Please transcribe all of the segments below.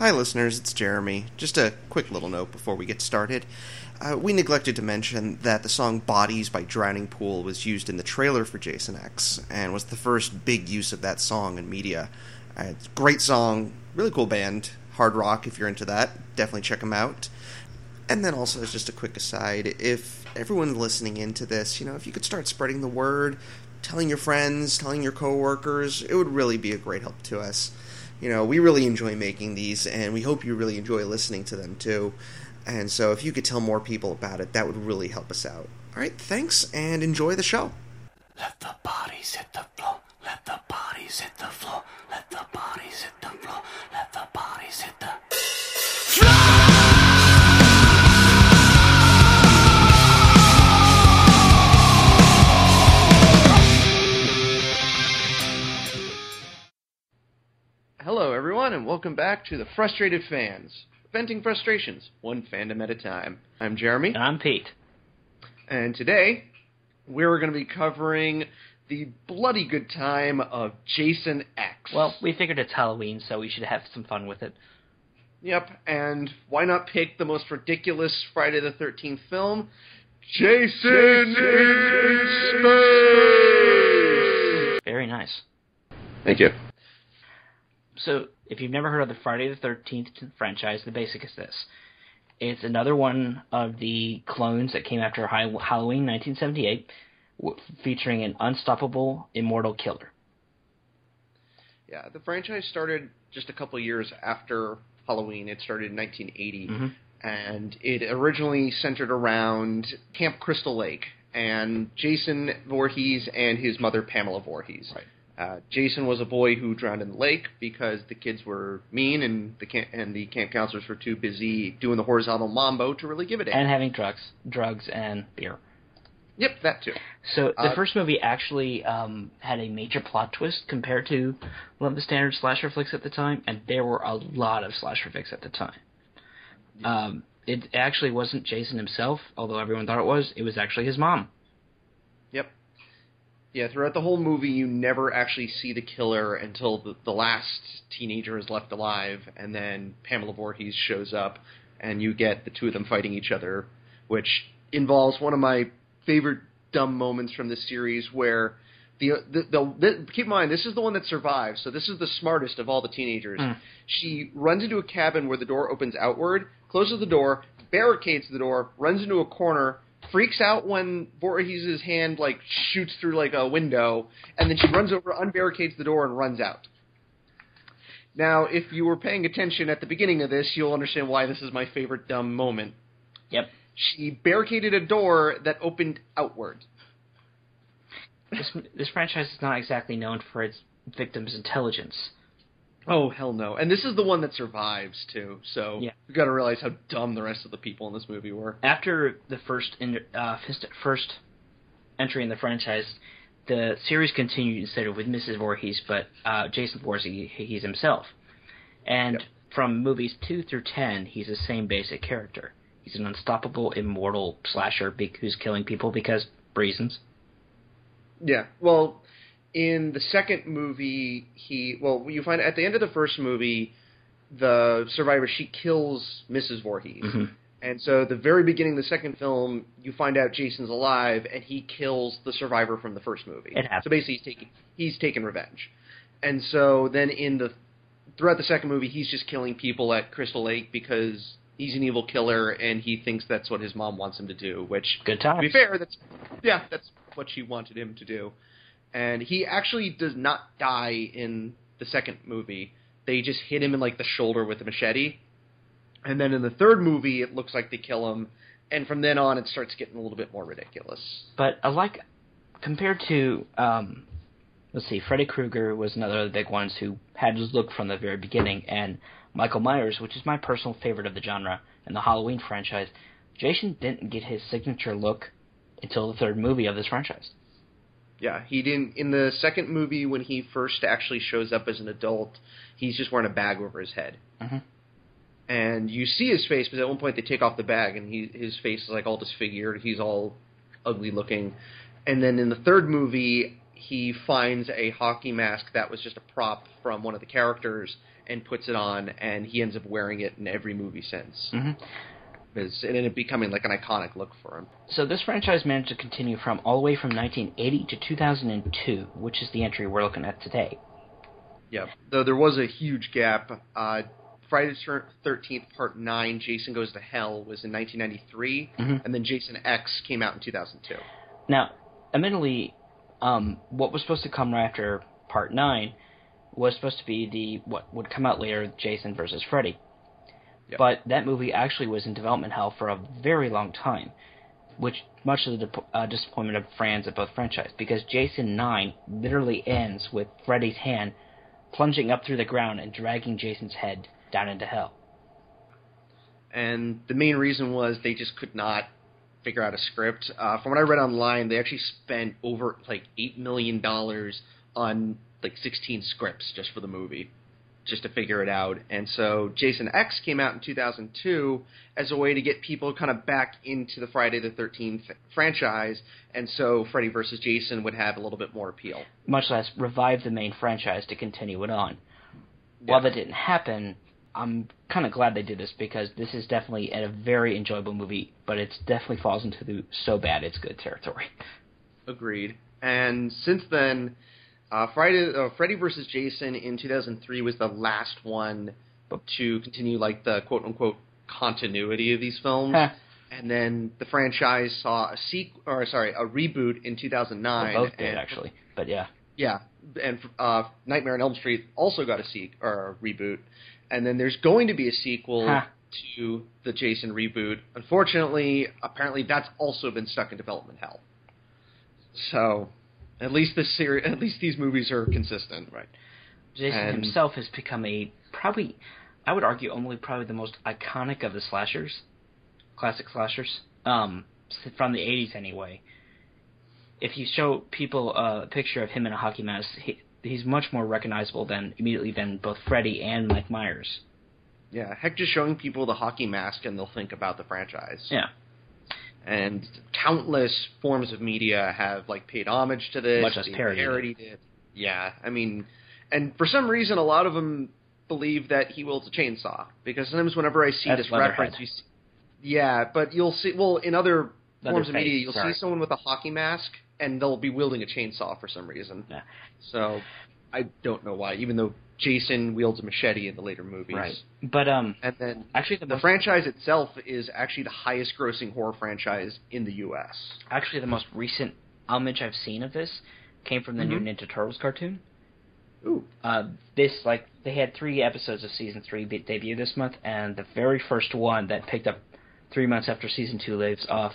Hi, listeners, it's Jeremy. Just a quick little note before we get started. Uh, we neglected to mention that the song Bodies by Drowning Pool was used in the trailer for Jason X and was the first big use of that song in media. Uh, it's a great song, really cool band, hard rock if you're into that. Definitely check them out. And then also, as just a quick aside, if everyone listening into this, you know, if you could start spreading the word, telling your friends, telling your coworkers, it would really be a great help to us you know, we really enjoy making these, and we hope you really enjoy listening to them too. And so, if you could tell more people about it, that would really help us out. All right, thanks, and enjoy the show. Let the bodies hit the floor. Let the bodies hit the floor. Let the bodies hit the floor. Let the bodies hit the Hello, everyone, and welcome back to the Frustrated Fans, venting frustrations, one fandom at a time. I'm Jeremy, And I'm Pete. and today we're going to be covering the bloody good time of Jason X. Well, we figured it's Halloween, so we should have some fun with it. Yep, and why not pick the most ridiculous Friday the 13th film? Jason, in Space! Very nice. Thank you. So, if you've never heard of the Friday the 13th franchise, the basic is this. It's another one of the clones that came after Halloween 1978, w- featuring an unstoppable, immortal killer. Yeah, the franchise started just a couple years after Halloween. It started in 1980, Mhm. and it originally centered around Camp Crystal Lake and Jason Voorhees and his mother Pamela Voorhees. Right. Uh, Jason was a boy who drowned in the lake because the kids were mean and the camp, and the camp counselors were too busy doing the horizontal mambo to really give a damn. And having drugs, drugs and beer. yep, that too. So the Uh, first movie actually um, had a major plot twist compared to one of the standard slasher flicks at the time, and there were a lot of slasher flicks at the time. Um, it actually wasn't Jason himself, although everyone thought it was. It was actually his mom. Yep. Yeah, throughout the whole movie, you never actually see the killer until the, the last teenager is left alive, and then Pamela Voorhees shows up, and you get the two of them fighting each other, which involves one of my favorite dumb moments from this series where. The, the, the, the, keep in mind, this is the one that survives, so this is the smartest of all the teenagers. Mm. She runs into a cabin where the door opens outward, closes the door, barricades the door, runs into a corner, freaks out when Voorhees' hand like shoots through like a window, and then she runs over, unbarricades the door, and runs out. Now, if you were paying attention at the beginning of this, you'll understand why this is my favorite dumb moment. Yep. She barricaded a door that opened outward. This, this franchise is not exactly known for its victims' intelligence. Oh hell no! And this is the one that survives too. So Yeah. you got to realize how dumb the rest of the people in this movie were. After the first in, uh, first entry in the franchise, the series continued instead of with Mrs. Voorhees, but uh, Jason Voorhees himself. And Yep. from movies two through ten, he's the same basic character. He's an unstoppable, immortal slasher who's killing people because reasons. Yeah. Well, in the second movie, he well, you find at the end of the first movie, the survivor she kills Mrs. Voorhees, Mhm. and so the very beginning of the second film, you find out Jason's alive, and he kills the survivor from the first movie. It happens. So basically, he's taking he's taking revenge, and so then in the throughout the second movie, he's just killing people at Crystal Lake because he's an evil killer, and he thinks that's what his mom wants him to do, which Good time to be fair, that's yeah, that's what she wanted him to do. And he actually does not die in the second movie. They just hit him in like the shoulder with a machete. And then in the third movie, it looks like they kill him. And from then on, it starts getting a little bit more ridiculous. But I like compared to um, let's see, Freddy Krueger was another of the big ones who had his look from the very beginning, and Michael Myers, which is my personal favorite of the genre and the Halloween franchise. Jason didn't get his signature look until the third movie of this franchise. Yeah, he didn't. In the second movie, when he first actually shows up as an adult, he's just wearing a bag over his head. Mhm. And you see his face, because at one point they take off the bag, and he his face is like all disfigured. He's all ugly looking. And then in the third movie, he finds a hockey mask that was just a prop from one of the characters, and puts it on, and he ends up wearing it in every movie since. Hmm It's, it ended up becoming like an iconic look for him. So this franchise managed to continue from all the way from 1980 to 2002, which is the entry we're looking at today. Yeah. Though there was a huge gap. Uh, Friday the Thirteenth Part Nine, Jason Goes to Hell, was in 1993, Mhm. and then Jason X came out in 2002. Now, admittedly, um, what was supposed to come right after Part Nine was supposed to be the what would come out later, Jason versus Freddy. Yep. But that movie actually was in development hell for a very long time, which much to the uh, disappointment of fans of both franchises, because Jason Nine literally ends with Freddy's hand plunging up through the ground and dragging Jason's head down into hell. and the main reason was they just could not figure out a script. Uh, from what I read online, they actually spent over like eight million dollars on like sixteen scripts just for the movie, just to figure it out. And so Jason X came out in 2002 as a way to get people kind of back into the Friday the 13th franchise, and so Freddy vs. Jason would have a little bit more appeal. much less revive the main franchise to continue it on. While that didn't happen, I'm kind of glad they did this because this is definitely a very enjoyable movie, but it definitely falls into the so bad it's good territory. Agreed. And since then, uh, Friday, uh, Freddy vs. Jason in 2003 was the last one to continue like the quote unquote continuity of these films. And then the franchise saw a sequ- or sorry, a reboot in 2009. Well, both did and- actually, but yeah. Yeah, and uh, Nightmare on Elm Street also got a sequ- or a reboot, and then there's going to be a sequel Huh. to the Jason reboot. Unfortunately, apparently that's also been stuck in development hell. So, at least this series, at least these movies are consistent, right? Jason And- himself has become a probably, I would argue, only probably the most iconic of the slashers, classic slashers, um, from the '80s anyway. If you show people a picture of him in a hockey mask, he, he's much more recognizable than immediately than both Freddy and Mike Myers. Yeah, heck, just showing people the hockey mask and they'll think about the franchise. Yeah, and countless forms of media have like paid homage to this, Much parodied it. parodied it. Yeah, I mean, and for some reason, a lot of them believe that he wields a chainsaw because sometimes whenever I see That's this reference, you see, yeah, but you'll see well in other forms of media, you'll sorry. see someone with a hockey mask and they'll be wielding a chainsaw for some reason. Yeah. So I don't know why, even though Jason wields a machete in the later movies. right. But um, And then actually the, the most, franchise itself is actually the highest grossing horror franchise in the U.S. actually the most recent homage I've seen of this came from the new Mhm. Ninja Turtles cartoon. Ooh. uh, this like they had three episodes of season three be- debut this month, and the very first one that picked up three months after season two leaves off,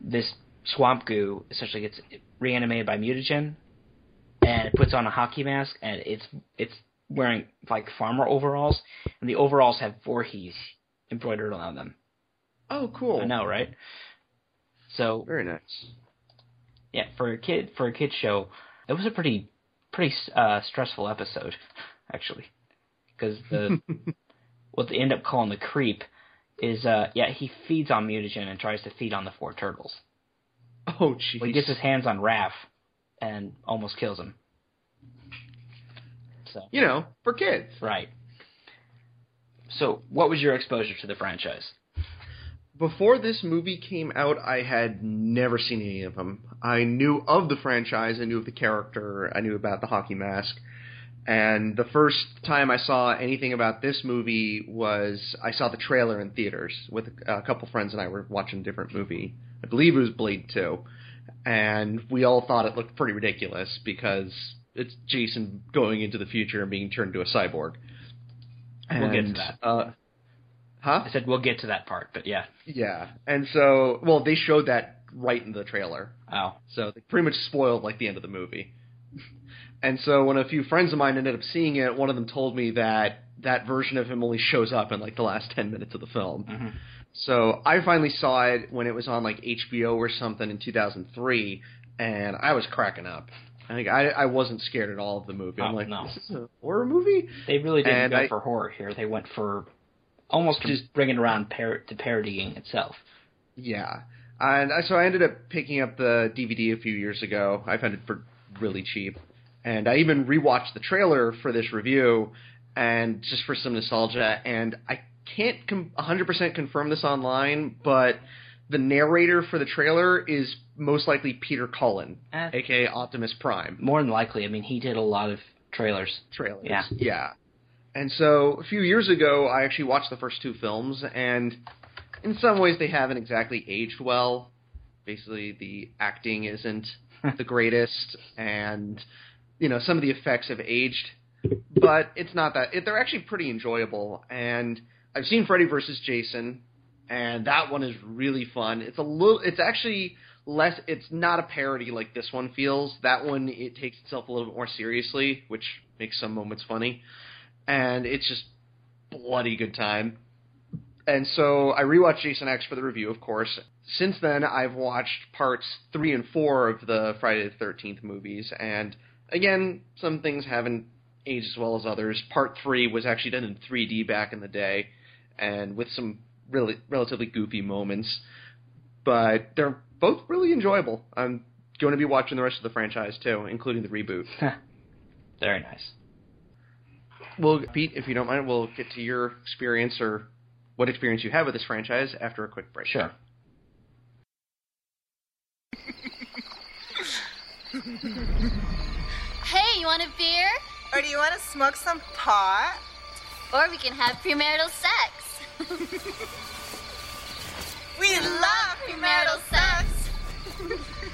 this swamp goo essentially gets reanimated by mutagen, and it puts on a hockey mask, and it's it's wearing like farmer overalls, and the overalls have Voorhees embroidered on them. Oh, cool. I know, right? So Very nice. yeah, for a kid for a kid show, it was a pretty pretty uh, stressful episode, actually, because the what they end up calling the creep is uh yeah he feeds on mutagen and tries to feed on the four turtles. Oh, jeez. Well, he gets his hands on Raph and almost kills him. So You know, for kids. right. So what was your exposure to the franchise? Before this movie came out, I had never seen any of them. I knew of the franchise, I knew of the character, I knew about the hockey mask. And the first time I saw anything about this movie was I saw the trailer in theaters with a, a couple friends and I were watching a different movie. I believe it was Blade 2. And we all thought it looked pretty ridiculous because it's Jason going into the future and being turned into a cyborg. We'll get to that. Uh, huh? I said we'll get to that part, but yeah. Yeah, and so well, they showed that right in the trailer, Oh, so they pretty much spoiled like the end of the movie. and so when a few friends of mine ended up seeing it, one of them told me that that version of him only shows up in like the last ten minutes of the film. Mhm. So I finally saw it when it was on like HBO or something in 2003, and I was cracking up. Like I, I wasn't scared at all of the movie. I'm Oh, like, no. this is a horror movie. They really didn't And go I- for horror here. They went for almost just bringing around par- to parodying itself. Yeah, and I- so I ended up picking up the DVD a few years ago. I found it for really cheap, and I even rewatched the trailer for this review. and just for some nostalgia. And I can't com- 100% confirm this online, but the narrator for the trailer is most likely Peter Cullen, Eh. aka Optimus Prime. More than likely, I mean, he did a lot of trailers. trailers. Yeah. Yeah. And so a few years ago, I actually watched the first two films, and in some ways, they haven't exactly aged well. Basically, the acting isn't the greatest, and you know some of the effects have aged, but it's not that. It, they're actually pretty enjoyable. And I've seen Freddy vs. Jason, and that one is really fun. It's a little. It's actually less. It's not a parody like this one feels. That one it takes itself a little bit more seriously, which makes some moments funny, and it's just bloody good time. And so I rewatched Jason X for the review, of course. Since then, I've watched parts three and four of the Friday the Thirteenth movies, and again, some things haven't aged as well as others. Part three was actually done in 3D back in the day, and with some really relatively goofy moments, but they're both really enjoyable. I'm going to be watching the rest of the franchise too, including the reboot. Very nice. Well, Pete, if you don't mind, we'll get to your experience or what experience you have with this franchise after a quick break. Sure. Hey, you want a beer? Or do you want to smoke some pot? Or we can have premarital sex. We love premarital sex.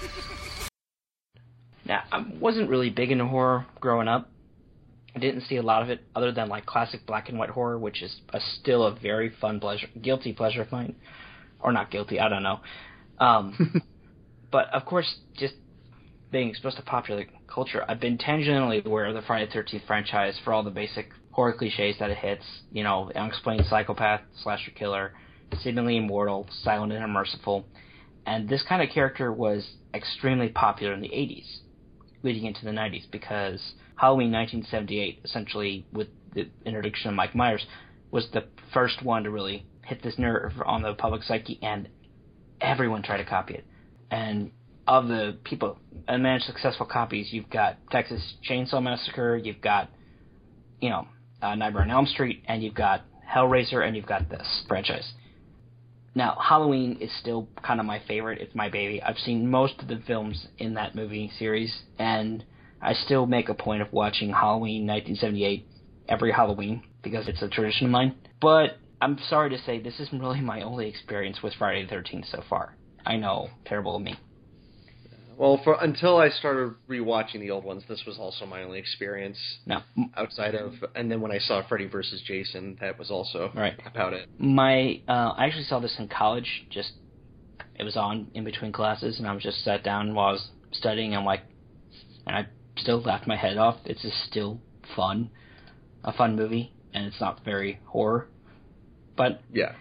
Now, I wasn't really big into horror growing up. I didn't see a lot of it other than like classic black and white horror, which is a, still a very fun pleasure, guilty pleasure of mine, or not guilty, I don't know. Um, but of course, just being exposed to popular culture, I've been tangentially aware of the Friday the Thirteenth franchise for all the basic horror cliches that it hits. You know, unexplained psychopath, slasher killer, seemingly immortal, silent and unmerciful, and this kind of character was extremely popular in the '80s leading into the 90s because Halloween 1978, essentially with the introduction of Mike Myers, was the first one to really hit this nerve on the public psyche, and everyone tried to copy it. And of the people that managed successful copies, you've got Texas Chainsaw Massacre, you've got, you know, uh, Nightmare on Elm Street, and you've got Hellraiser, and you've got this franchise. Now, Halloween is still kind of my favorite. It's my baby. I've seen most of the films in that movie series, and I still make a point of watching Halloween 1978 every Halloween because it's a tradition of mine. But I'm sorry to say this isn't really my only experience with Friday the 13th so far. I know, terrible of me. Well, for until I started rewatching the old ones, this was also my only experience No, outside of. And then when I saw Freddy vs. Jason, that was also Right. about it. my uh, I actually saw this in college. Just it was on in between classes, and I was just sat down while I was studying. I'm like, and I still laughed my head off. It's just still fun, a fun movie, and it's not very horror, but Yeah.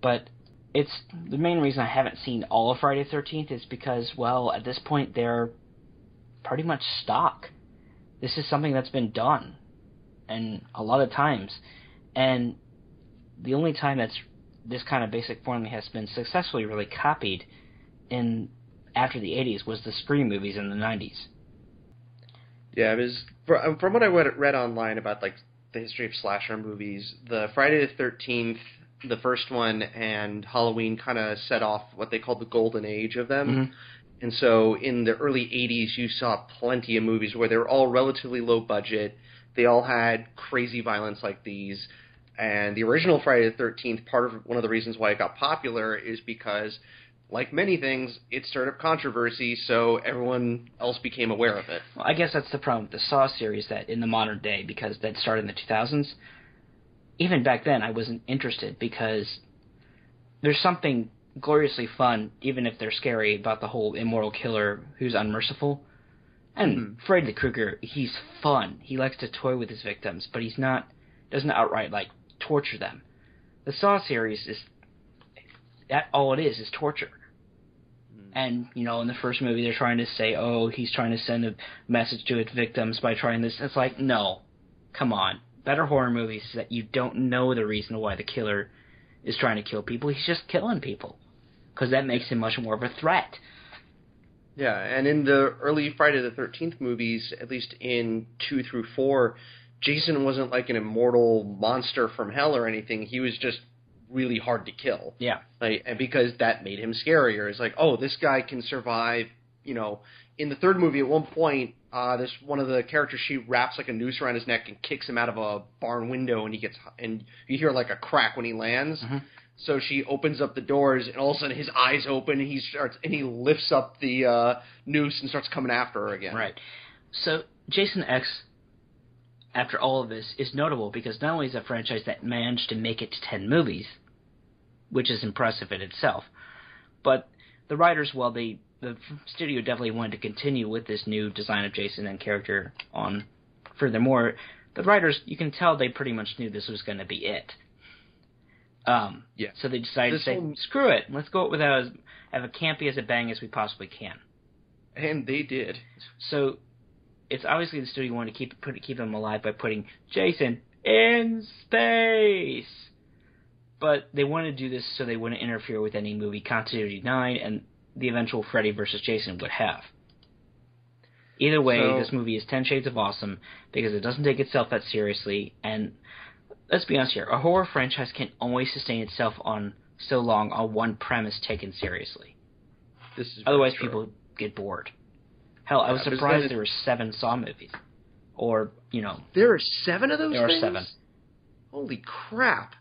but it's the main reason I haven't seen all of Friday the Thirteenth is because well at this point they're pretty much stock. This is something that's been done, and a lot of times, and the only time that's this kind of basic formula has been successfully really copied in after the 80s was the Scream movies in the 90s. Yeah, it was um, from what I read, read online about like the history of slasher movies. The Friday the Thirteenth, the first one, and Halloween kind of set off what they called the golden age of them. Mhm. And so in the early '80s, you saw plenty of movies where they were all relatively low budget. They all had crazy violence like these. And the original Friday the Thirteenth, part of one of the reasons why it got popular is because, like many things, it stirred up controversy, so everyone else became aware of it. Well, I guess that's the problem with the Saw series that in the modern day, because that started in the 2000s, even back then I wasn't interested because there's something gloriously fun, even if they're scary, about the whole immortal killer who's unmerciful. And Mhm. Freddy Krueger, he's fun. He likes to toy with his victims, but he's not doesn't outright like torture them. The Saw series is that all it is is torture. And you know, in the first movie, they're trying to say, "Oh, he's trying to send a message to his victims by trying this." It's like, no, come on. Better horror movies is that you don't know the reason why the killer is trying to kill people. He's just killing people because that makes him much more of a threat. Yeah, and in the early Friday the Thirteenth movies, at least in two through four, Jason wasn't like an immortal monster from hell or anything. He was just really hard to kill. Yeah. Like, and because that made him scarier. It's like, oh, this guy can survive. You know, in the third movie, at one point, uh, this one of the characters she wraps like a noose around his neck and kicks him out of a barn window, and he gets and you hear like a crack when he lands. Mhm. So she opens up the doors, and all of a sudden his eyes open, and he starts and he lifts up the uh, noose and starts coming after her again. Right. So Jason X, after all of this, is notable because not only is it a franchise that managed to make it to ten movies, which is impressive in itself, but the writers, well, they the studio definitely wanted to continue with this new design of Jason and character on. Furthermore, the writers, you can tell they pretty much knew this was going to be it. Um, Yeah. So they decided This to say, whole- screw it, let's go with as, as a campy as a bang as we possibly can. And they did. So it's obviously the studio wanted to keep put keep him alive by putting Jason in space. But they wanted to do this so they wouldn't interfere with any movie continuity nine and the eventual Freddy versus Jason would have. Either way, So- this movie is ten shades of awesome because it doesn't take itself that seriously and let's be honest here, a horror franchise can only sustain itself on so long on one premise taken seriously. This is Otherwise, true. people get bored. Hell, I was surprised there were seven Saw movies, or you know, There are seven of those. there are things? seven. Holy crap!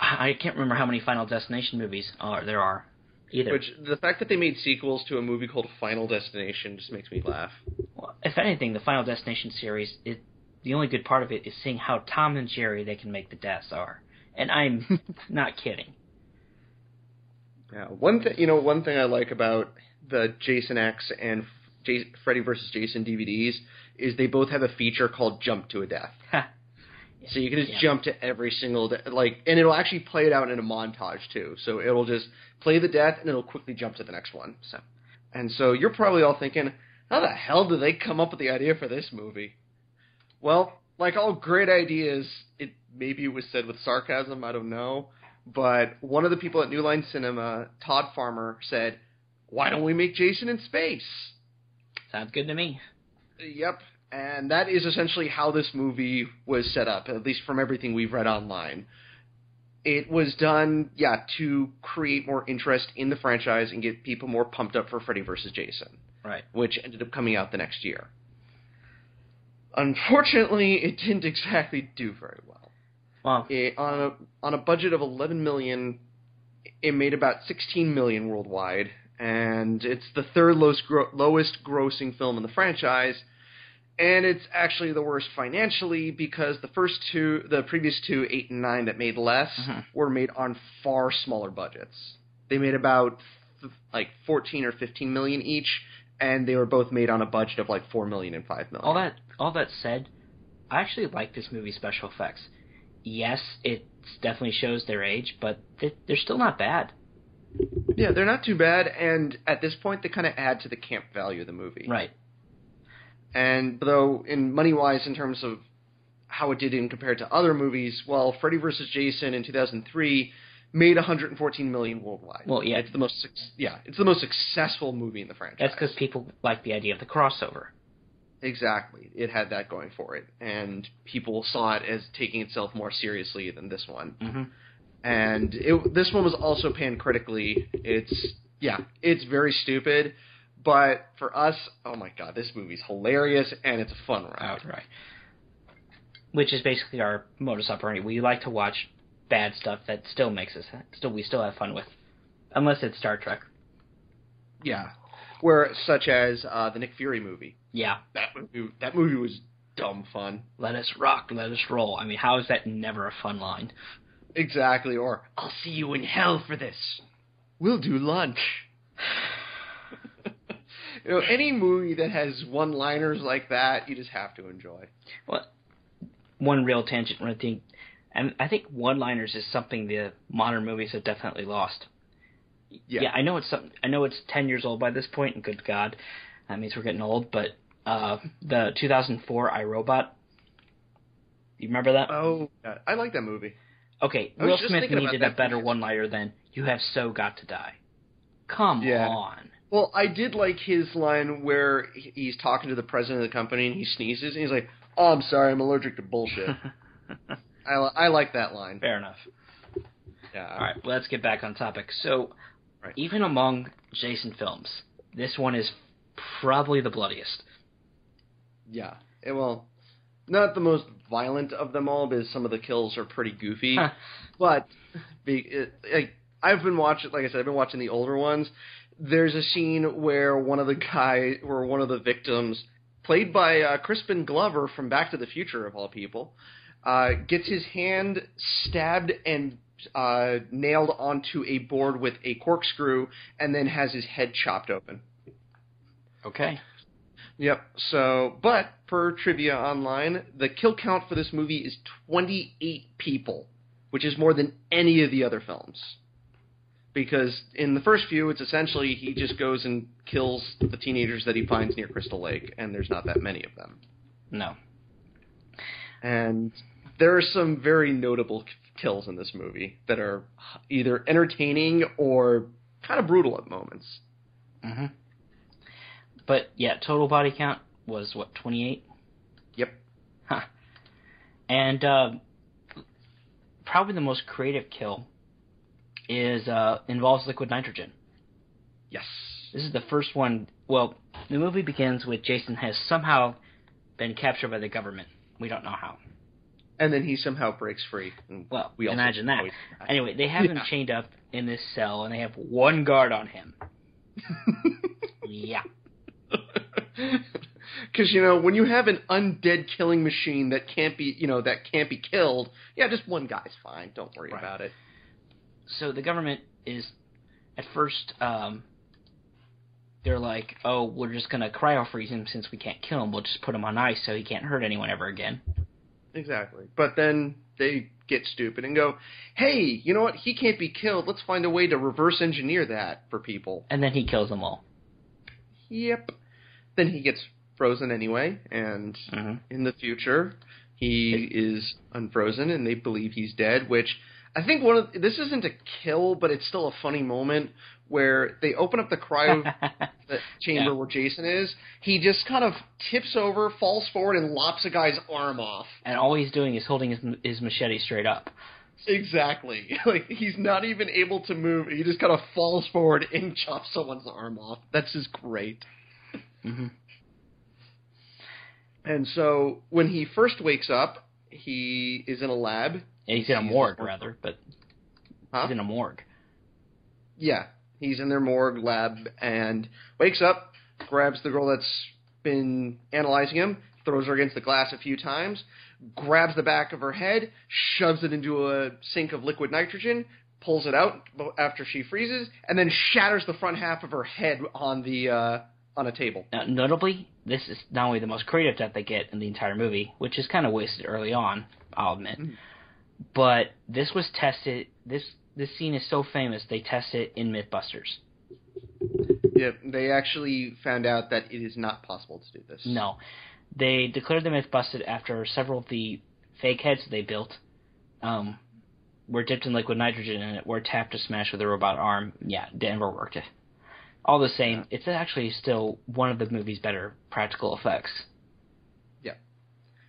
I I can't remember how many Final Destination movies are there are either. Which the fact that they made sequels to a movie called Final Destination just makes me laugh. Well, if anything, the Final Destination series, it, the only good part of it is seeing how Tom and Jerry they can make the deaths are, and I'm not kidding. Yeah, one thing you know, one thing I like about the Jason X and J- Freddy vs. Jason DVDs is they both have a feature called Jump to a Death. So you can just Yeah. jump to every single de- like, and it'll actually play it out in a montage too. So it'll just play the death and it'll quickly jump to the next one. So, and so you're probably all thinking, how the hell did they come up with the idea for this movie? Well, like all great ideas, it maybe it was said with sarcasm. I don't know, but one of the people at New Line Cinema, Todd Farmer, said, "Why don't we make Jason in space?" Sounds good to me. Yep. And that is essentially how this movie was set up, at least from everything we've read online. It was done, yeah, to create more interest in the franchise and get people more pumped up for Freddy vs. Jason, Right. which ended up coming out the next year. Unfortunately, it didn't exactly do very well. Well, It, on a on a budget of 11 million, it made about 16 million worldwide, and it's the third lowest gro- lowest grossing film in the franchise. And it's actually the worst financially because the first two, the previous two, eight and nine, that made less, Mhm. were made on far smaller budgets. They made about like 14 or 15 million each, and they were both made on a budget of like 4 million and 5 million. all that all that said, I actually like this movie's special effects. Yes, it definitely shows their age, but they're still not bad. Yeah, they're not too bad, and at this point, they kind of add to the camp value of the movie. Right. And though, in money wise, in terms of how it did in compared to other movies, well, Freddy vs. Jason in 2003 made 114 million worldwide. Well, yeah. it's the most yeah, it's the most successful movie in the franchise. That's because people like the idea of the crossover. exactly it had that going for it, and people saw it as taking itself more seriously than this one. Mm-hmm. and it, this one was also panned critically. It's yeah, it's very stupid, but for us, oh my god, this movie's hilarious and it's a fun ride. Right. Which is basically our modus operandi. We like to watch bad stuff that still makes us still we still have fun with, unless it's Star Trek. Yeah, where such as uh, the Nick Fury movie. Yeah. That movie, that movie was dumb fun. Let us rock, let us roll. I mean, how is that never a fun line? Exactly. Or I'll see you in hell for this. We'll do lunch. you know, any movie that has one-liners like that, you just have to enjoy. Well, one real tangent, one thing, and I think one-liners is something the modern movies have definitely lost. Yeah. I know it's some, I know it's ten years old by this point, and good God, that means we're getting old. But uh, the 2004 I, Robot, you remember that? Oh, God. I like that movie. okay, Will Smith needed a better one-liner than "You have so got to die." Come Yeah. on. Well, I did like his line where he's talking to the president of the company and he sneezes and he's like, Oh, I'm sorry, I'm allergic to bullshit. I, li- I like that line. Fair enough. Yeah. All right, let's get back on topic. So, Right. even among Jason films, this one is probably the bloodiest. Yeah. Eh, well, not the most violent of them all, because some of the kills are pretty goofy. But be, it, like, I've been watching, like I said, I've been watching the older ones. There's a scene where one of the guys, where one of the victims, played by uh, Crispin Glover from Back to the Future, of all people, uh, gets his hand stabbed and uh, nailed onto a board with a corkscrew, and then has his head chopped open. Okay. Yep. So, but per trivia online, the kill count for this movie is 28 people, which is more than any of the other films. Because in the first few, it's essentially he just goes and kills the teenagers that he finds near Crystal Lake, and there's not that many of them. No. And there are some very notable kills in this movie that are either entertaining or kind of brutal at moments. hmm But yeah, total body count was what twenty eight. Yep. Huh. And uh, probably the most creative kill is uh, involves liquid nitrogen. Yes. This is the first one. Well, the movie begins with Jason has somehow been captured by the government. We don't know how. And then he somehow breaks free. Well, we imagine that. Anyway, they have him chained up in this cell, and they have one guard on him. Yeah. Because you know when you have an undead killing machine that can't be you know that can't be killed, yeah, just one guy's fine. Don't worry Right. about it. So the government is, at first, um, they're like, "Oh, we're just gonna cryo freeze him since we can't kill him. We'll just put him on ice so he can't hurt anyone ever again." Exactly. But then they get stupid and go, "Hey, you know what? He can't be killed. Let's find a way to reverse engineer that for people." And then he kills them all. Yep. Then he gets frozen anyway, and hmm in the future he is unfrozen and they believe he's dead which i think one of this isn't a kill but it's still a funny moment where they open up the cryo the chamber Yeah. where jason is. He just kind of tips over falls forward and lops a guy's arm off. And all he's doing is holding his, his machete straight up. exactly. Like he's not even able to move. He just kind of falls forward and chops someone's arm off. That's just great. Hmm and so when he first wakes up he is in a lab he's in a morgue, rather, but Huh? he's in a morgue. Yeah, he's in their morgue lab and wakes up, grabs the girl that's been analyzing him, throws her against the glass a few times, grabs the back of her head, shoves it into a sink of liquid nitrogen, pulls it out after she freezes, and then shatters the front half of her head on the uh, on a table. Now, notably, this is not only the most creative death they get in the entire movie, which is kind of wasted early on, I'll admit, Mhm. But this was tested. This this scene is so famous they tested it in MythBusters. Yeah, they actually found out that it is not possible to do this. No, they declared the myth busted after several of the fake heads they built um, were dipped in liquid nitrogen and were tapped to smash with a robot arm. Yeah, Denver worked it. All the same, it's actually still one of the movie's better practical effects.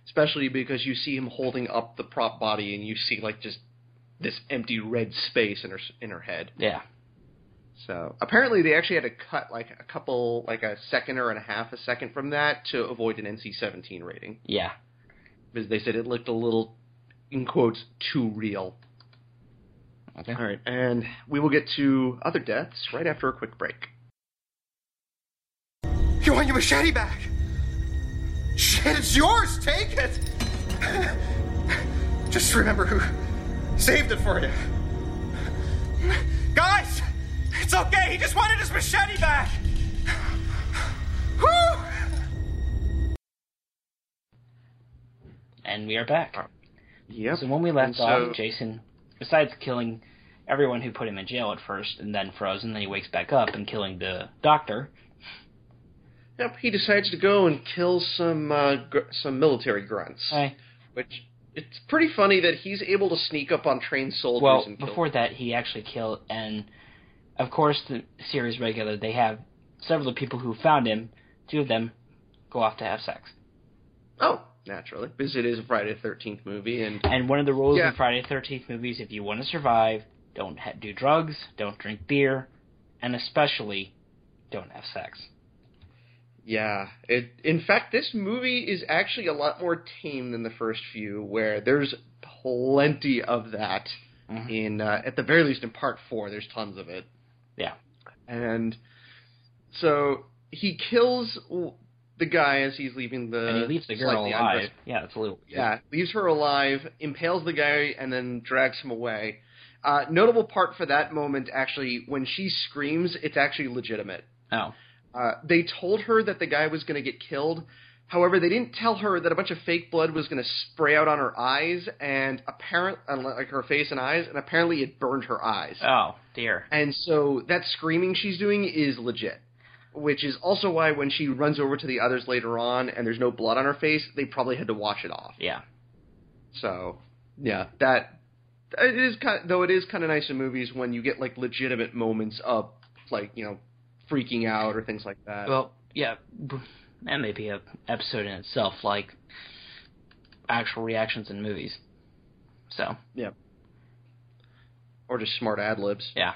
Especially because you see him holding up the prop body and you see like just this empty red space in her in her head. Yeah. So apparently they actually had to cut like a couple like a second or and a half a second from that to avoid an NC-17 rating Yeah. because they said it looked a little in quotes too real. Okay. All right, and we will get to other deaths right after a quick break. You want your machete back? Shit, it's yours. Take it. Just remember who saved it for you. Guys, it's okay. He just wanted his machete back. Whew. And we are back. Yep. So when we left And so- off, Jason, besides killing everyone who put him in jail at first and then frozen, then he wakes back up and killing the doctor. Yep, he decides to go and kill some uh, gr- some military grunts. Hey. Which it's pretty funny that he's able to sneak up on trained soldiers Well, and kill. before that, he actually killed, and of course, the series regular, they have several of the people who found him. Two of them go off to have sex. Oh, naturally, because it is a Friday the Thirteenth movie, and And one of the rules Yeah. in Friday the Thirteenth movies, if you want to survive, don't ha- do drugs, don't drink beer, and especially don't have sex. Yeah, it. In fact, this movie is actually a lot more tame than the first few, where there's plenty of that. Mhm. In uh, at the very least, in part four, there's tons of it. Yeah. And so he kills the guy as he's leaving the. and he leaves the girl alive. undressed- Yeah, it's a little weird. Yeah, leaves her alive, impales the guy, and then drags him away. Uh, notable part for that moment, actually, when she screams, it's actually legitimate. Oh. Uh, they told her that the guy was going to get killed. However, they didn't tell her that a bunch of fake blood was going to spray out on her eyes and apparent, like her face and eyes, and apparently it burned her eyes. Oh dear. And so that screaming she's doing is legit. Which is also why when she runs over to the others later on and there's no blood on her face, they probably had to wash it off. Yeah. So, yeah, that it is kind of, though it is kind of nice in movies when you get like legitimate moments of like, you know, freaking out or things like that. Well, yeah, that may be a episode in itself, like actual reactions in movies. So yeah, or just smart ad libs. yeah.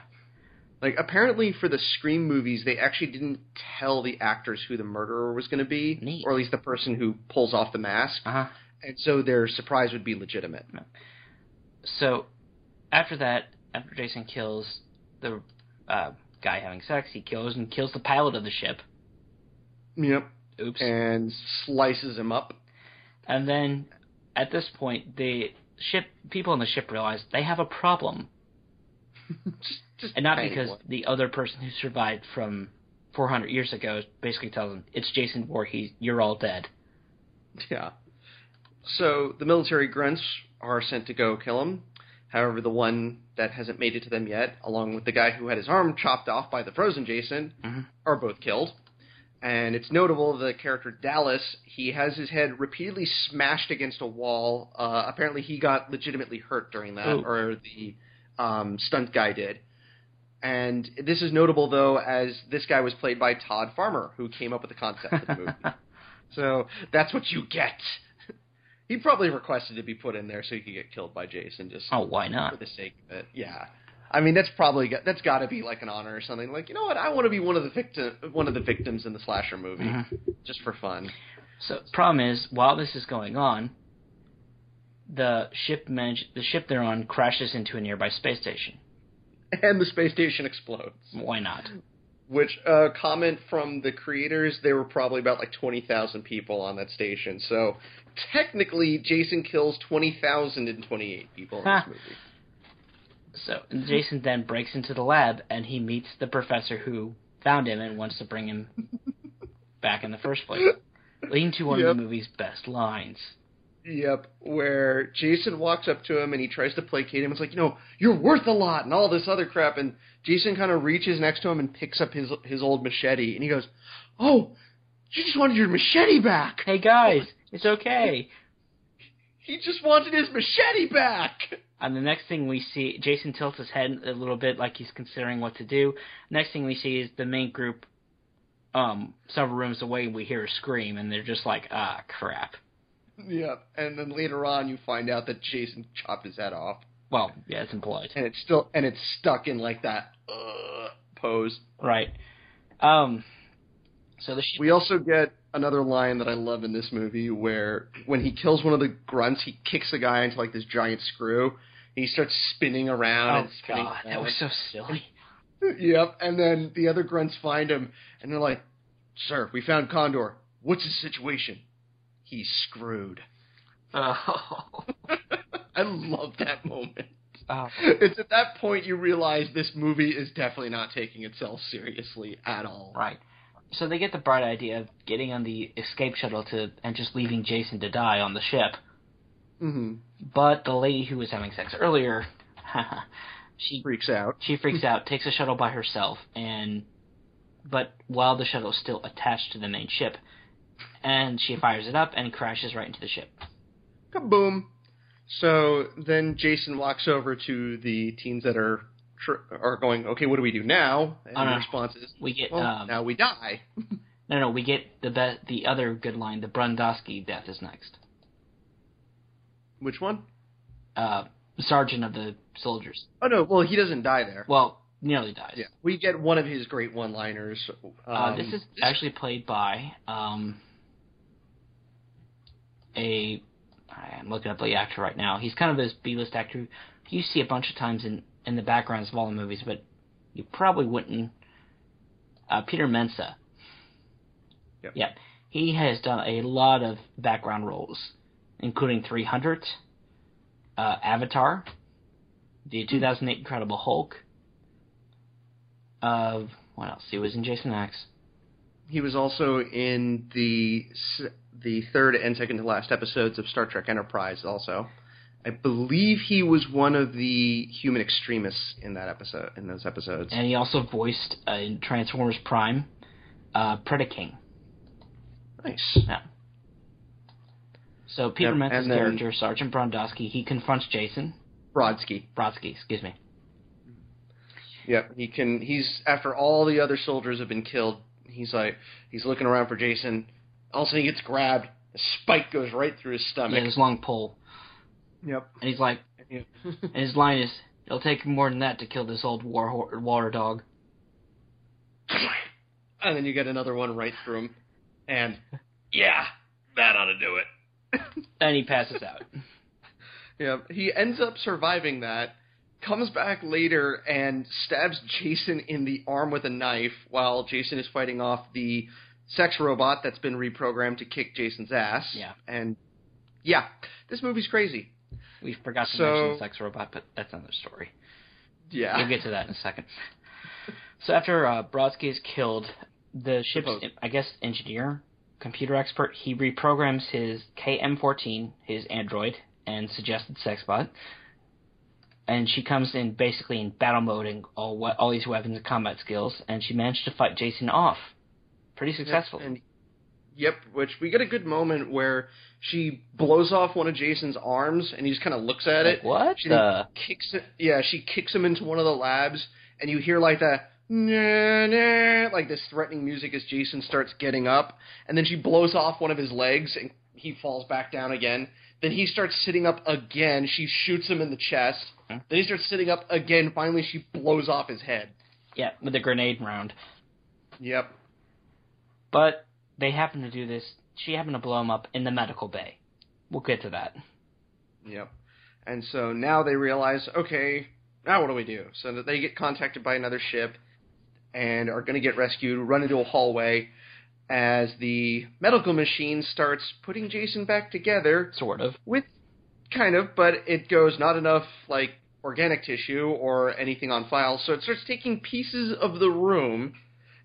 Like apparently for the Scream movies, they actually didn't tell the actors who the murderer was going to be, Neat. or at least the person who pulls off the mask, Uh huh. and so their surprise would be legitimate. So after that, after Jason kills the uh, guy having sex, he kills and kills the pilot of the ship. Yep. Oops. And slices him up. And then at this point, the ship people on the ship realize they have a problem, just, just and not because one. the other person who survived from 400 years ago basically tells them it's Jason Voorhees, you're all dead. Yeah. So the military grunts are sent to go kill him. However, the one that hasn't made it to them yet, along with the guy who had his arm chopped off by the frozen Jason, Mhm. are both killed. And it's notable the character Dallas, he has his head repeatedly smashed against a wall. Uh, apparently, he got legitimately hurt during that, Ooh. or the um, stunt guy did. And this is notable, though, as this guy was played by Todd Farmer, who came up with the concept of the movie. So that's what you get. He probably requested to be put in there so he could get killed by Jason, just oh, why not? for the sake of it. Yeah, I mean that's probably got, that's got to be like an honor or something. Like you know what, I want to be one of the victim one of the victims in the slasher movie, Mhm. just for fun. So problem is, while this is going on, the ship manage the ship they're on crashes into a nearby space station. And the space station explodes. Why not? Which uh, comment from the creators? There were probably about like twenty thousand people on that station. So technically, Jason kills twenty thousand and twenty eight people in this movie. So Jason then breaks into the lab and he meets the professor who found him and wants to bring him back in the first place, leading to one Yep. of the movie's best lines. Yep, where Jason walks up to him and he tries to placate him. It's like, you know, you're worth a lot and all this other crap. And Jason kind of reaches next to him and picks up his his old machete and he goes, "Oh, you just wanted your machete back." Hey guys, it's okay. He just wanted his machete back. And the next thing we see, Jason tilts his head a little bit like he's considering what to do. Next thing we see is the main group, um, several rooms away. We hear a scream, and they're just like, "Ah, crap." Yep, and then later on you find out that Jason chopped his head off, Well, yeah, it's implied, and it's still and it's stuck in like that uh, pose. right? Um, so the sh- We also get another line that I love in this movie where when he kills one of the grunts, he kicks the guy into like this giant screw. And he starts spinning around oh and spinning. god, that was so silly. Yep, and then the other grunts find him and they're like, "Sir, we found Condor. What's his situation?" He's screwed. Oh, I love that moment. oh. It's at that point you realize this movie is definitely not taking itself seriously at all. right. So they get the bright idea of getting on the escape shuttle to and just leaving Jason to die on the ship. Mm-hmm. But the lady who was having sex earlier, she Freaks out. she freaks out, takes a shuttle by herself, and but while the shuttle is still attached to the main ship, and she fires it up and crashes right into the ship. Kaboom. So then Jason walks over to the teens that are tr- are going. Okay, what do we do now? And Oh, no. the response is, We get well, um, now we die. no no we get the be- the other good line. The Brundosky death is next. Which one? Uh, sergeant of the soldiers. Oh no, well he doesn't die there. Well, nearly dies. Yeah, we get one of his great one-liners. Um, Uh, this is actually played by um, a. I'm looking up the actor right now. He's kind of this B-list actor you see a bunch of times in in the backgrounds of all the movies, but you probably wouldn't. Uh, Peter Mensah. Yep. Yeah, he has done a lot of background roles, including 300, uh, Avatar, the 2008 Incredible Hulk. Of what else? He was in Jason X. he was also in the the third and second to last episodes of Star Trek Enterprise. Also, I believe he was one of the human extremists in that episode. In those episodes, and he also voiced uh, in Transformers Prime, uh, Predaking. nice. Yeah. So Peter Yep, then- character, Sergeant Brondowski, he confronts Jason Brodsky. Brodsky, excuse me. Yep, he can. He's after all the other soldiers have been killed. He's like he's looking around for Jason. All of a sudden, he gets grabbed. A spike goes right through his stomach. has this long pole, Yep. and he's like, and his line is, "It'll take more than that to kill this old war ho- water dog." and then you get another one right through him. And yeah, that ought to do it. And he passes out. Yeah, he ends up surviving that, comes back later and stabs Jason in the arm with a knife while Jason is fighting off the sex robot that's been reprogrammed to kick Jason's ass. Yeah. And yeah, this movie's crazy. We forgot to So- mention the sex robot, but that's another story. Yeah. We'll get to that in a second. So after uh, Brodsky is killed, the ship's. I guess, engineer, computer expert, he reprograms his KM-14, his android, and suggested sex bot. And she comes in basically in battle mode and all all these weapons and combat skills, and she managed to fight Jason off pretty successful. And yep, which we get a good moment where she blows off one of Jason's arms and he just kind of looks at Like, it. what She the? kicks it. Yeah, she kicks him into one of the labs, and you hear like that. Nah, nah, like this threatening music as Jason starts getting up, and then she blows off one of his legs, and he falls back down again. Then he starts sitting up again. She shoots him in the chest. Huh? Then he starts sitting up again. Finally, she blows off his head. Yeah, with a grenade round. Yep. But they happen to do this. She happened to blow him up in the medical bay. We'll get to that. Yep. And so now they realize, okay, now what do we do? So that they get contacted by another ship and are going to get rescued, run into a hallway as the medical machine starts putting Jason back together Sort of. with kind of, but it goes not enough like organic tissue or anything on file, so it starts taking pieces of the room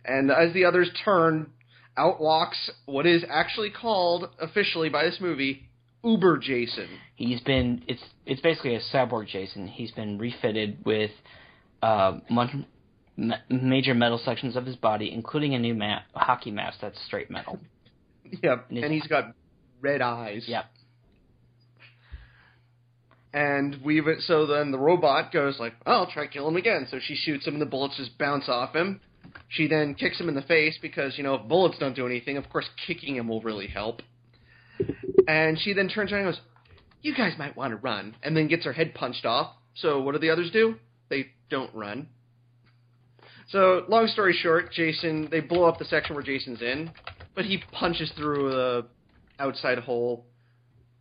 and as the others turn, out walks what is actually called officially by this movie Uber Jason. He's been it's it's basically a cyborg Jason. He's been refitted with uh, mon- ma- major metal sections of his body, including a new ma- hockey mask that's straight metal. Yep, And and he's- he's got red eyes. Yep. And we've so then the robot goes like, oh, "I'll try kill him again." So she shoots him, and the bullets just bounce off him. She then kicks him in the face because you know if bullets don't do anything, of course kicking him will really help. And she then turns around and goes, "You guys might want to run," and then gets her head punched off. So what do the others do? They don't run. So long story short, Jason they blow up the section where Jason's in, but he punches through the outside hole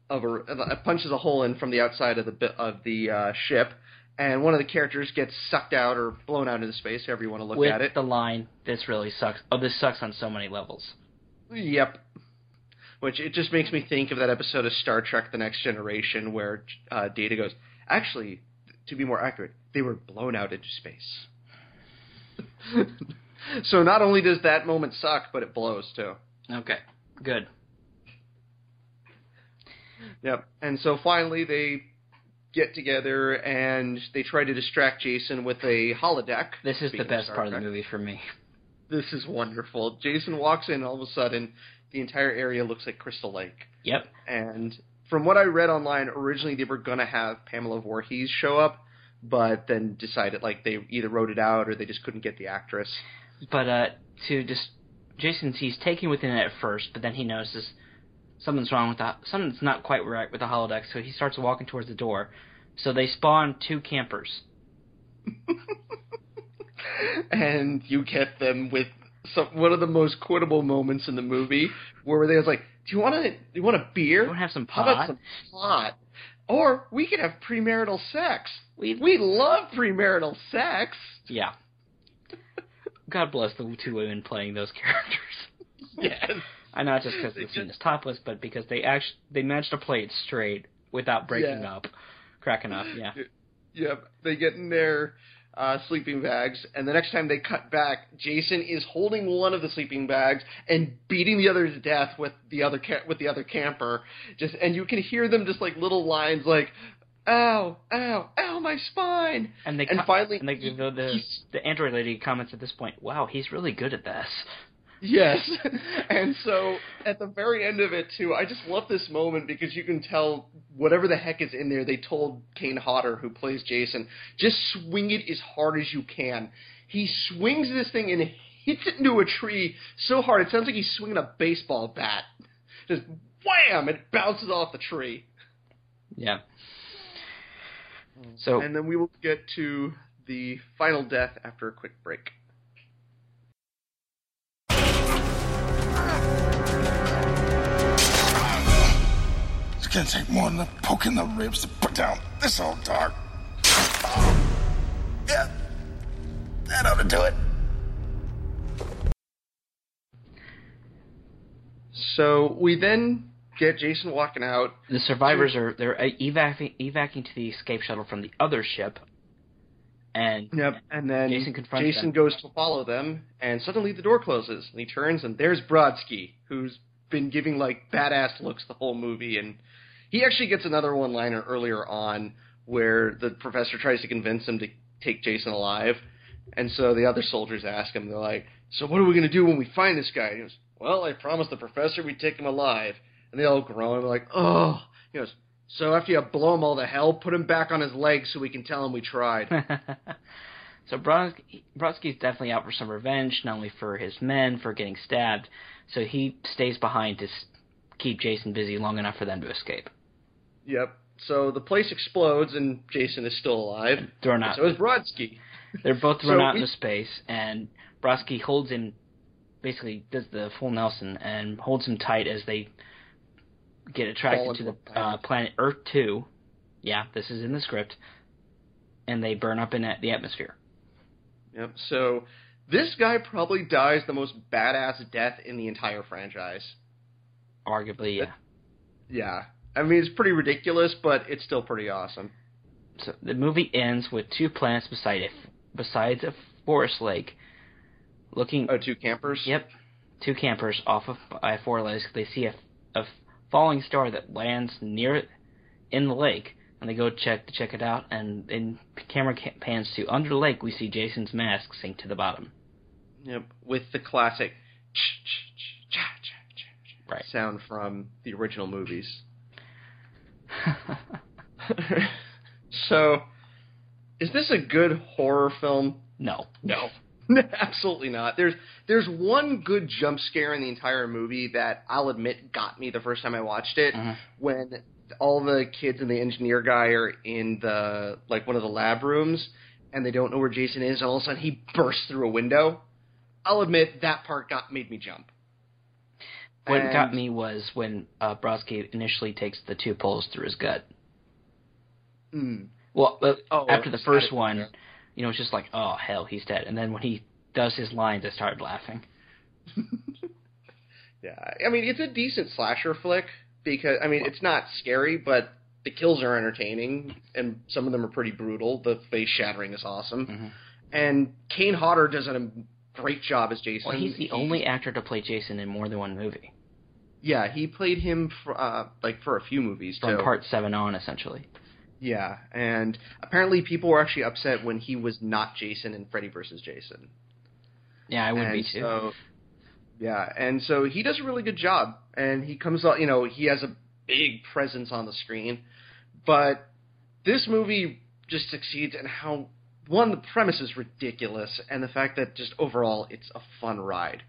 of a punches a hole in from the outside of the of the uh, ship, and one of the characters gets sucked out or blown out into space, however you want to look with at it. the line, "This really sucks." Oh, this sucks on so many levels. Yep. Which it just makes me think of that episode of Star Trek: The Next Generation where uh, Data goes, actually, to be more accurate, they were blown out into space. so not only does that moment suck, but it blows too. Okay, good. Yep. And so finally they get together and they try to distract Jason with a holodeck. This is the best part of the movie for me. This is wonderful. Jason walks in, all of a sudden, the entire area looks like Crystal Lake. Yep. And from what I read online, originally they were going to have Pamela Voorhees show up, but then decided like they either wrote it out or they just couldn't get the actress. But uh, to just Jason's he's taken within it at first, but then he notices something's wrong with that. something's not quite right with the holodeck. So he starts walking towards the door. So they spawn two campers. and you get them with some one of the most quotable moments in the movie where they was like, "Do you want to? You want a beer? You want to have some How pot? about some pot? Or we could have premarital sex. We We love premarital sex. yeah. God bless the two women playing those characters. Yes. I know not just because the scene is topless, but because they actually they managed to play it straight without breaking Yeah. up, cracking up. Yeah. Yep. They get in their uh, sleeping bags, and the next time they cut back, Jason is holding one of the sleeping bags and beating the other to death with the other ca- with the other camper. Just and you can hear them just like little lines like, "Ow, ow, ow, my spine." And they And co- finally, and they, the the, the android lady comments at this point, "Wow, he's really good at this." Yes. and so at the very end of it too, I just love this moment because you can tell whatever the heck is in there, they told Kane Hodder, who plays Jason, just swing it as hard as you can. He swings this thing and hits it into a tree so hard it sounds like he's swinging a baseball bat. Just wham! It bounces off the tree. Yeah. Mm. So And then we will get to the final death after a quick break. It's gonna take more than a poke in the ribs to put down this old dog. Yeah, that ought to do it. So we then get Jason walking out. the survivors are they're evac- evacuating to the escape shuttle from the other ship, and Yep. And then Jason confronts Jason them. goes to follow them, and suddenly the door closes, and he turns, and there's Brodsky, who's been giving like badass looks the whole movie, and he actually gets another one-liner earlier on where the professor tries to convince him to take Jason alive, and so the other soldiers ask him, they're like, "So what are we gonna do when we find this guy?" And he goes, "Well, I promised the professor we'd take him alive," and they all groan, they're like, "Oh," he goes. So after you blow him all to hell, put him back on his legs so we can tell him we tried. so Brodsky, Brodsky's definitely out for some revenge, not only for his men for getting stabbed, so he stays behind to keep Jason busy long enough for them to escape. Yep. So the place explodes and Jason is still alive. Thrown out. So is Brodsky. They're both So thrown out we- into space, and Brodsky holds him, basically does the full Nelson and holds him tight as they get attracted to the uh, planet Earth Two. Yeah, this is in the script, and they burn up in the atmosphere. Yep. So this guy probably dies the most badass death in the entire franchise. Arguably, yeah. Yeah. I mean, it's pretty ridiculous, but it's still pretty awesome. So the movie ends with two planets beside it, besides a forest lake, looking. Oh, two campers. Yep, two campers off of a forest lake. They see a, a falling star that lands near it in the lake, and they go check to check it out. And then camera pans to under the lake. We see Jason's mask sink to the bottom. Yep. With the classic Right. sound from the original movies. so, is this a good horror film? no, No. Absolutely not. There's there's one good jump scare in the entire movie that I'll admit got me the first time I watched it Mhm. when all the kids and the engineer guy are in the like one of the lab rooms and they don't know where Jason is and all of a sudden he bursts through a window. I'll admit that part got made me jump. What And- got me was when uh, Brodsky initially takes the two poles through his gut. Mm. Well, uh, Oh, after the first one, yeah. you know, it's just like, oh hell, he's dead. And then when he does his lines, I started laughing. Yeah, I mean it's a decent slasher flick because I mean it's not scary, but the kills are entertaining and some of them are pretty brutal. The face shattering is awesome, Mhm. and Kane Hodder does a great job as Jason. Well, he's the He- only actor to play Jason in more than one movie, Yeah, he played him for uh, like for a few movies from too. part seven on, essentially. Yeah, and apparently people were actually upset when he was not Jason in Freddy vs. Jason. Yeah, I would and be too. So, yeah, and so he does a really good job, and he comes out. You know, he has a big presence on the screen, but this movie just succeeds in how one the premise is ridiculous, and the fact that just overall it's a fun ride.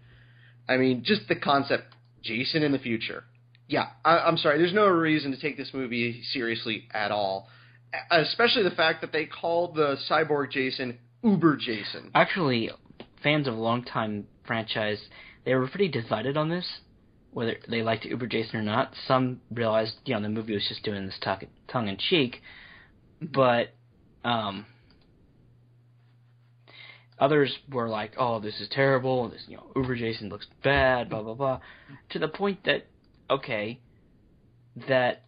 I mean, just the concept: Jason in the future, yeah, I, I'm sorry. There's no reason to take this movie seriously at all, especially the fact that they called the cyborg Jason Uber Jason. Actually, fans of a long-time franchise, they were pretty divided on this, whether they liked Uber Jason or not. Some realized, you know, the movie was just doing this tongue in cheek, but um, others were like, "Oh, this is terrible. This, you know, Uber Jason looks bad." Blah blah blah. To the point that, okay, that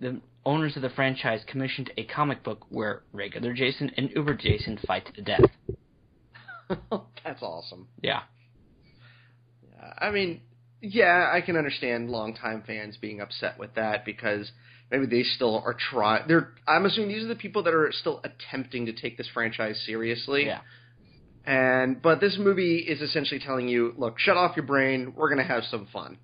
the owners of the franchise commissioned a comic book where regular Jason and Uber Jason fight to the death. That's awesome. Yeah. Yeah, I mean, yeah, I can understand longtime fans being upset with that because maybe they still are trying. They're. I'm assuming these are the people that are still attempting to take this franchise seriously. Yeah. And but this movie is essentially telling you, look, shut off your brain. We're gonna have some fun.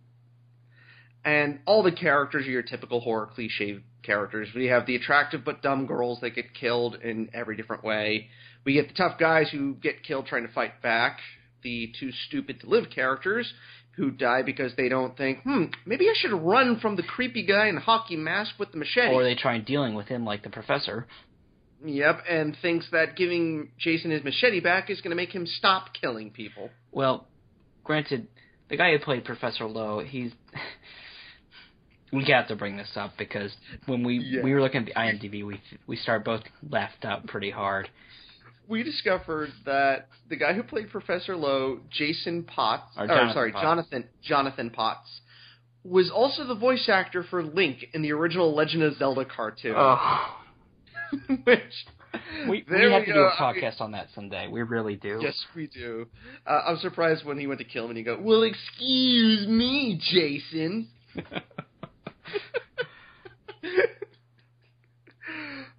And all the characters are your typical horror cliche characters. We have the attractive but dumb girls that get killed in every different way. We get the tough guys who get killed trying to fight back. The too stupid to live characters who die because they don't think, hmm, maybe I should run from the creepy guy in the hockey mask with the machete. Or they try dealing with him like the professor. Yep, and thinks that giving Jason his machete back is going to make him stop killing people. Well, granted, the guy who played Professor Lowe, he's. we have to bring this up because when we Yeah. we were looking at the IMDb, we we started both laughed out pretty hard. We discovered that the guy who played Professor Lowe, Jason Potts, Or or, Jonathan sorry, Potts. Jonathan Jonathan Potts, was also the voice actor for Link in the original Legend of Zelda cartoon. Oh, which we we have to do a I podcast on that someday. We really do. Yes, we do. Uh, I'm surprised when he went to kill him and he go, "Well, excuse me, Jason."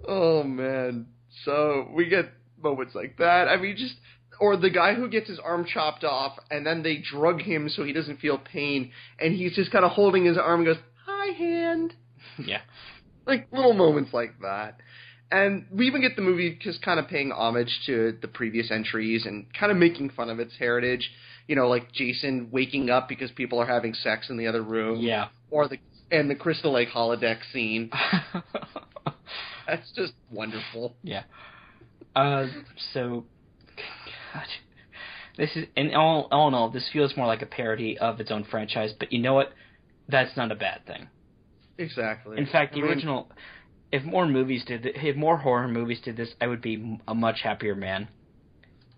oh man. So we get moments like that. I mean, just or the guy who gets his arm chopped off and then they drug him so he doesn't feel pain, and he's just kind of holding his arm and goes, "Hi, hand." yeah. like little moments like that. And we even get the movie just kind of paying homage to the previous entries and kind of making fun of its heritage. You know, like Jason waking up because people are having sex in the other room. Yeah. Or the and the Crystal Lake holodeck scene. That's just wonderful. yeah. Uh, so, God, this is in all, all in all, this feels more like a parody of its own franchise. But you know what? That's not a bad thing. Exactly. In fact, the I mean, original, if more movies did, th- if more horror movies did this, I would be m- a much happier man.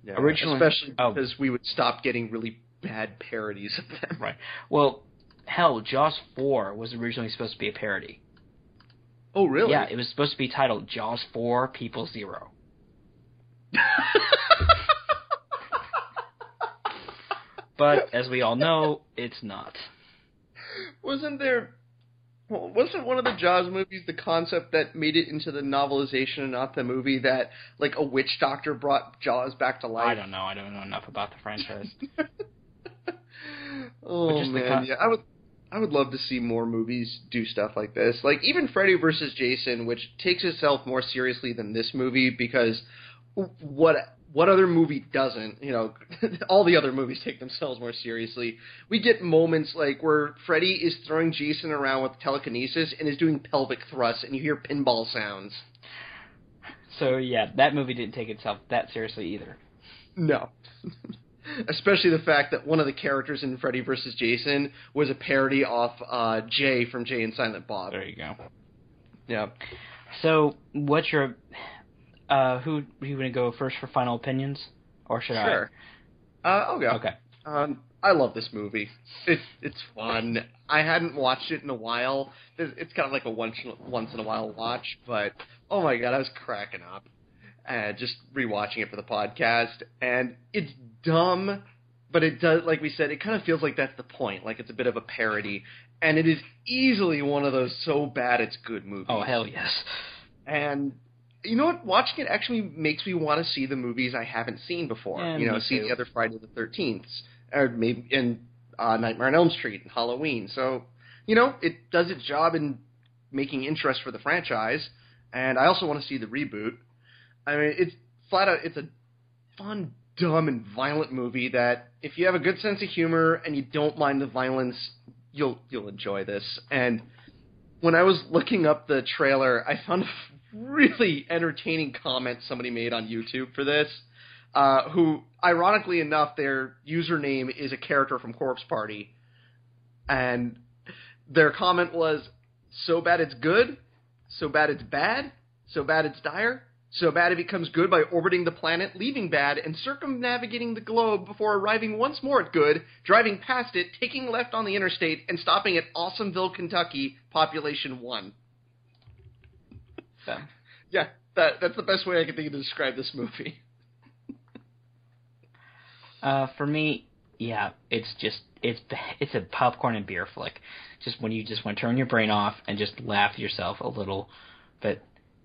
yeah, originally- especially oh. because we would stop getting really bad parodies of them. Right. Well, hell, Jaws four was originally supposed to be a parody. Oh, really? Yeah, it was supposed to be titled Jaws four People Zero. But as we all know, it's not. Wasn't there? Well, Wasn't one of the Jaws movies the concept that made it into the novelization and not the movie that like a witch doctor brought Jaws back to life? I don't know. I don't know enough about the franchise. oh man, con- yeah, I would. I would love to see more movies do stuff like this. Like even Freddy vs. Jason, which takes itself more seriously than this movie because what what other movie doesn't? You know, all the other movies take themselves more seriously. We get moments like where Freddy is throwing Jason around with telekinesis and is doing pelvic thrusts, and you hear pinball sounds. so yeah, that movie didn't take itself that seriously either. No. Especially the fact that one of the characters in Freddy vs. Jason was a parody off uh, Jay from Jay and Silent Bob. There you go. Yeah. So, what's your uh who you gonna go first for final opinions, or should I Sure. Uh, I'll go. Okay. Um, I love this movie. It's it's fun. I hadn't watched it in a while. It's it's kind of like a once once in a while watch, but oh my god, I was cracking up. Uh, just rewatching it for the podcast, and it's dumb, but it does. Like we said, it kind of feels like that's the point. Like it's a bit of a parody, and it is easily one of those so bad it's good movies. Oh hell yes. And you know what? Watching it actually makes me want to see the movies I haven't seen before. Yeah, you know, see too. the other Friday the Thirteenth, or maybe in uh, Nightmare on Elm Street and Halloween. So you know, it does its job in making interest for the franchise. And I also want to see the reboot. I mean, it's flat out. It's a fun, dumb, and violent movie that if you have a good sense of humor and you don't mind the violence, you'll you'll enjoy this. And when I was looking up the trailer, I found a really entertaining comment somebody made on YouTube for this. Uh, who, ironically enough, their username is a character from Corpse Party, and their comment was, "So bad it's good, so bad it's bad, so bad it's dire, so bad it becomes good by orbiting the planet, leaving bad, and circumnavigating the globe before arriving once more at good, driving past it, taking left on the interstate, and stopping at Awesomeville, Kentucky, population 1 them. Yeah, that that's the best way I can think to describe this movie. uh, for me, yeah, it's just it's it's a popcorn and beer flick. Just when you just want to turn your brain off and just laugh yourself a little, but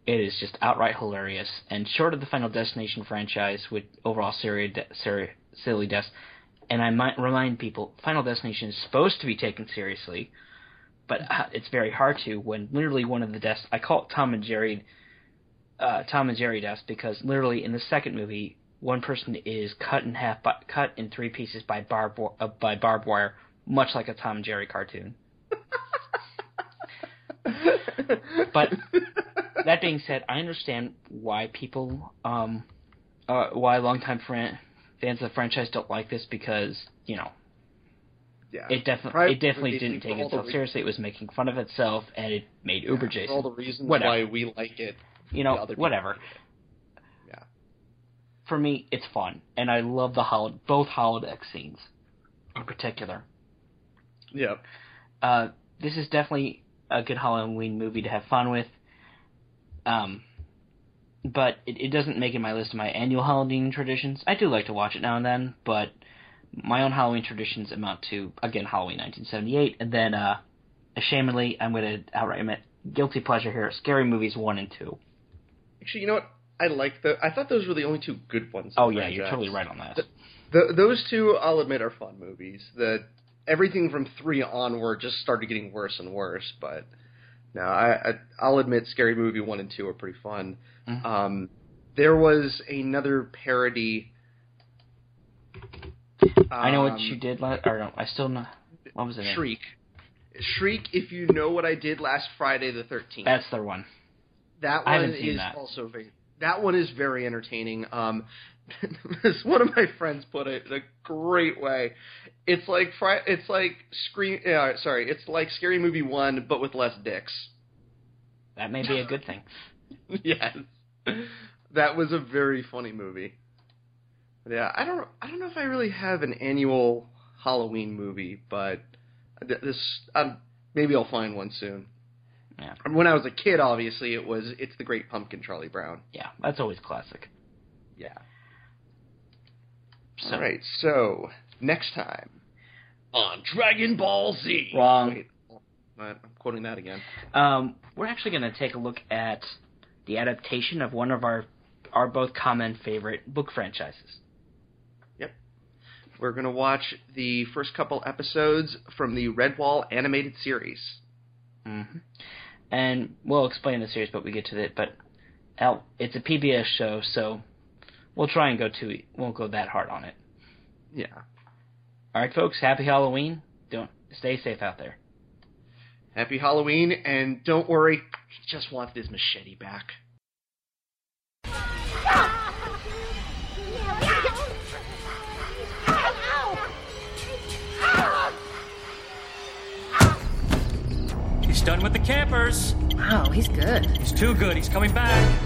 it is just outright hilarious. And short of the Final Destination franchise with overall seri- seri- silly deaths, and I might remind people, Final Destination is supposed to be taken seriously but uh, it's very hard to when literally one of the deaths. I call it Tom and Jerry, uh, Tom and Jerry deaths because literally in the second movie, one person is cut in half, by, cut in three pieces by barbed uh, by barbed wire, much like a Tom and Jerry cartoon. but that being said, I understand why people, um, uh, why longtime fran- fans of the franchise don't like this because you know Yeah, it definitely it definitely didn't take itself seriously. It was making fun of itself, and it made Uber yeah, Jason. All the reasons Whatever. why we like it. you know, other whatever. Yeah. For me, it's fun, and I love the hol- both holodeck scenes in particular. Yeah. Uh, this is definitely a good Halloween movie to have fun with. Um, but it, it doesn't make it my list of my annual Halloween traditions. I do like to watch it now and then, but my own Halloween traditions amount to again Halloween 1978, and then uh, ashamedly, I'm going to outright admit guilty pleasure here: Scary Movies one and two. Actually, you know what? I like the. I thought those were the only two good ones. Oh yeah, you're totally right on that. The- The, those two, I'll admit, are fun movies. The everything from three onward just started getting worse and worse. But no, I, I I'll admit, Scary Movie one and two are pretty fun. Mhm. Um, there was another parody. I know what um, you did last, or no, I still know. What was it? Shriek. Shriek, if you know what I did last Friday the thirteenth. That's the one. That I one haven't seen is that. also very. That one is very entertaining. Um, as one of my friends put it in a great way. It's like Fri- it's like scream. Uh, sorry, it's like Scary Movie one, but with less dicks. That may be a good thing. yes, that was a very funny movie. But yeah, I don't. I don't know if I really have an annual Halloween movie, but th- this um, maybe I'll find one soon. Yeah. When I was a kid, obviously it was it's the Great Pumpkin, Charlie Brown. Yeah, that's always classic. Yeah. So, All right. So next time on Dragon Ball Z. Wrong. Wait, I'm quoting that again. Um, we're actually going to take a look at the adaptation of one of our our both common favorite book franchises. We're gonna watch the first couple episodes from the Redwall animated series. hmm And we'll explain the series, but we get to it. But it's a PBS show, so we'll try and go to won't go that hard on it. Yeah. All right, folks. Happy Halloween. Don't stay safe out there. Happy Halloween, and don't worry, he just wants his machete back. Done with the campers. Wow, he's good. He's too good. He's coming back.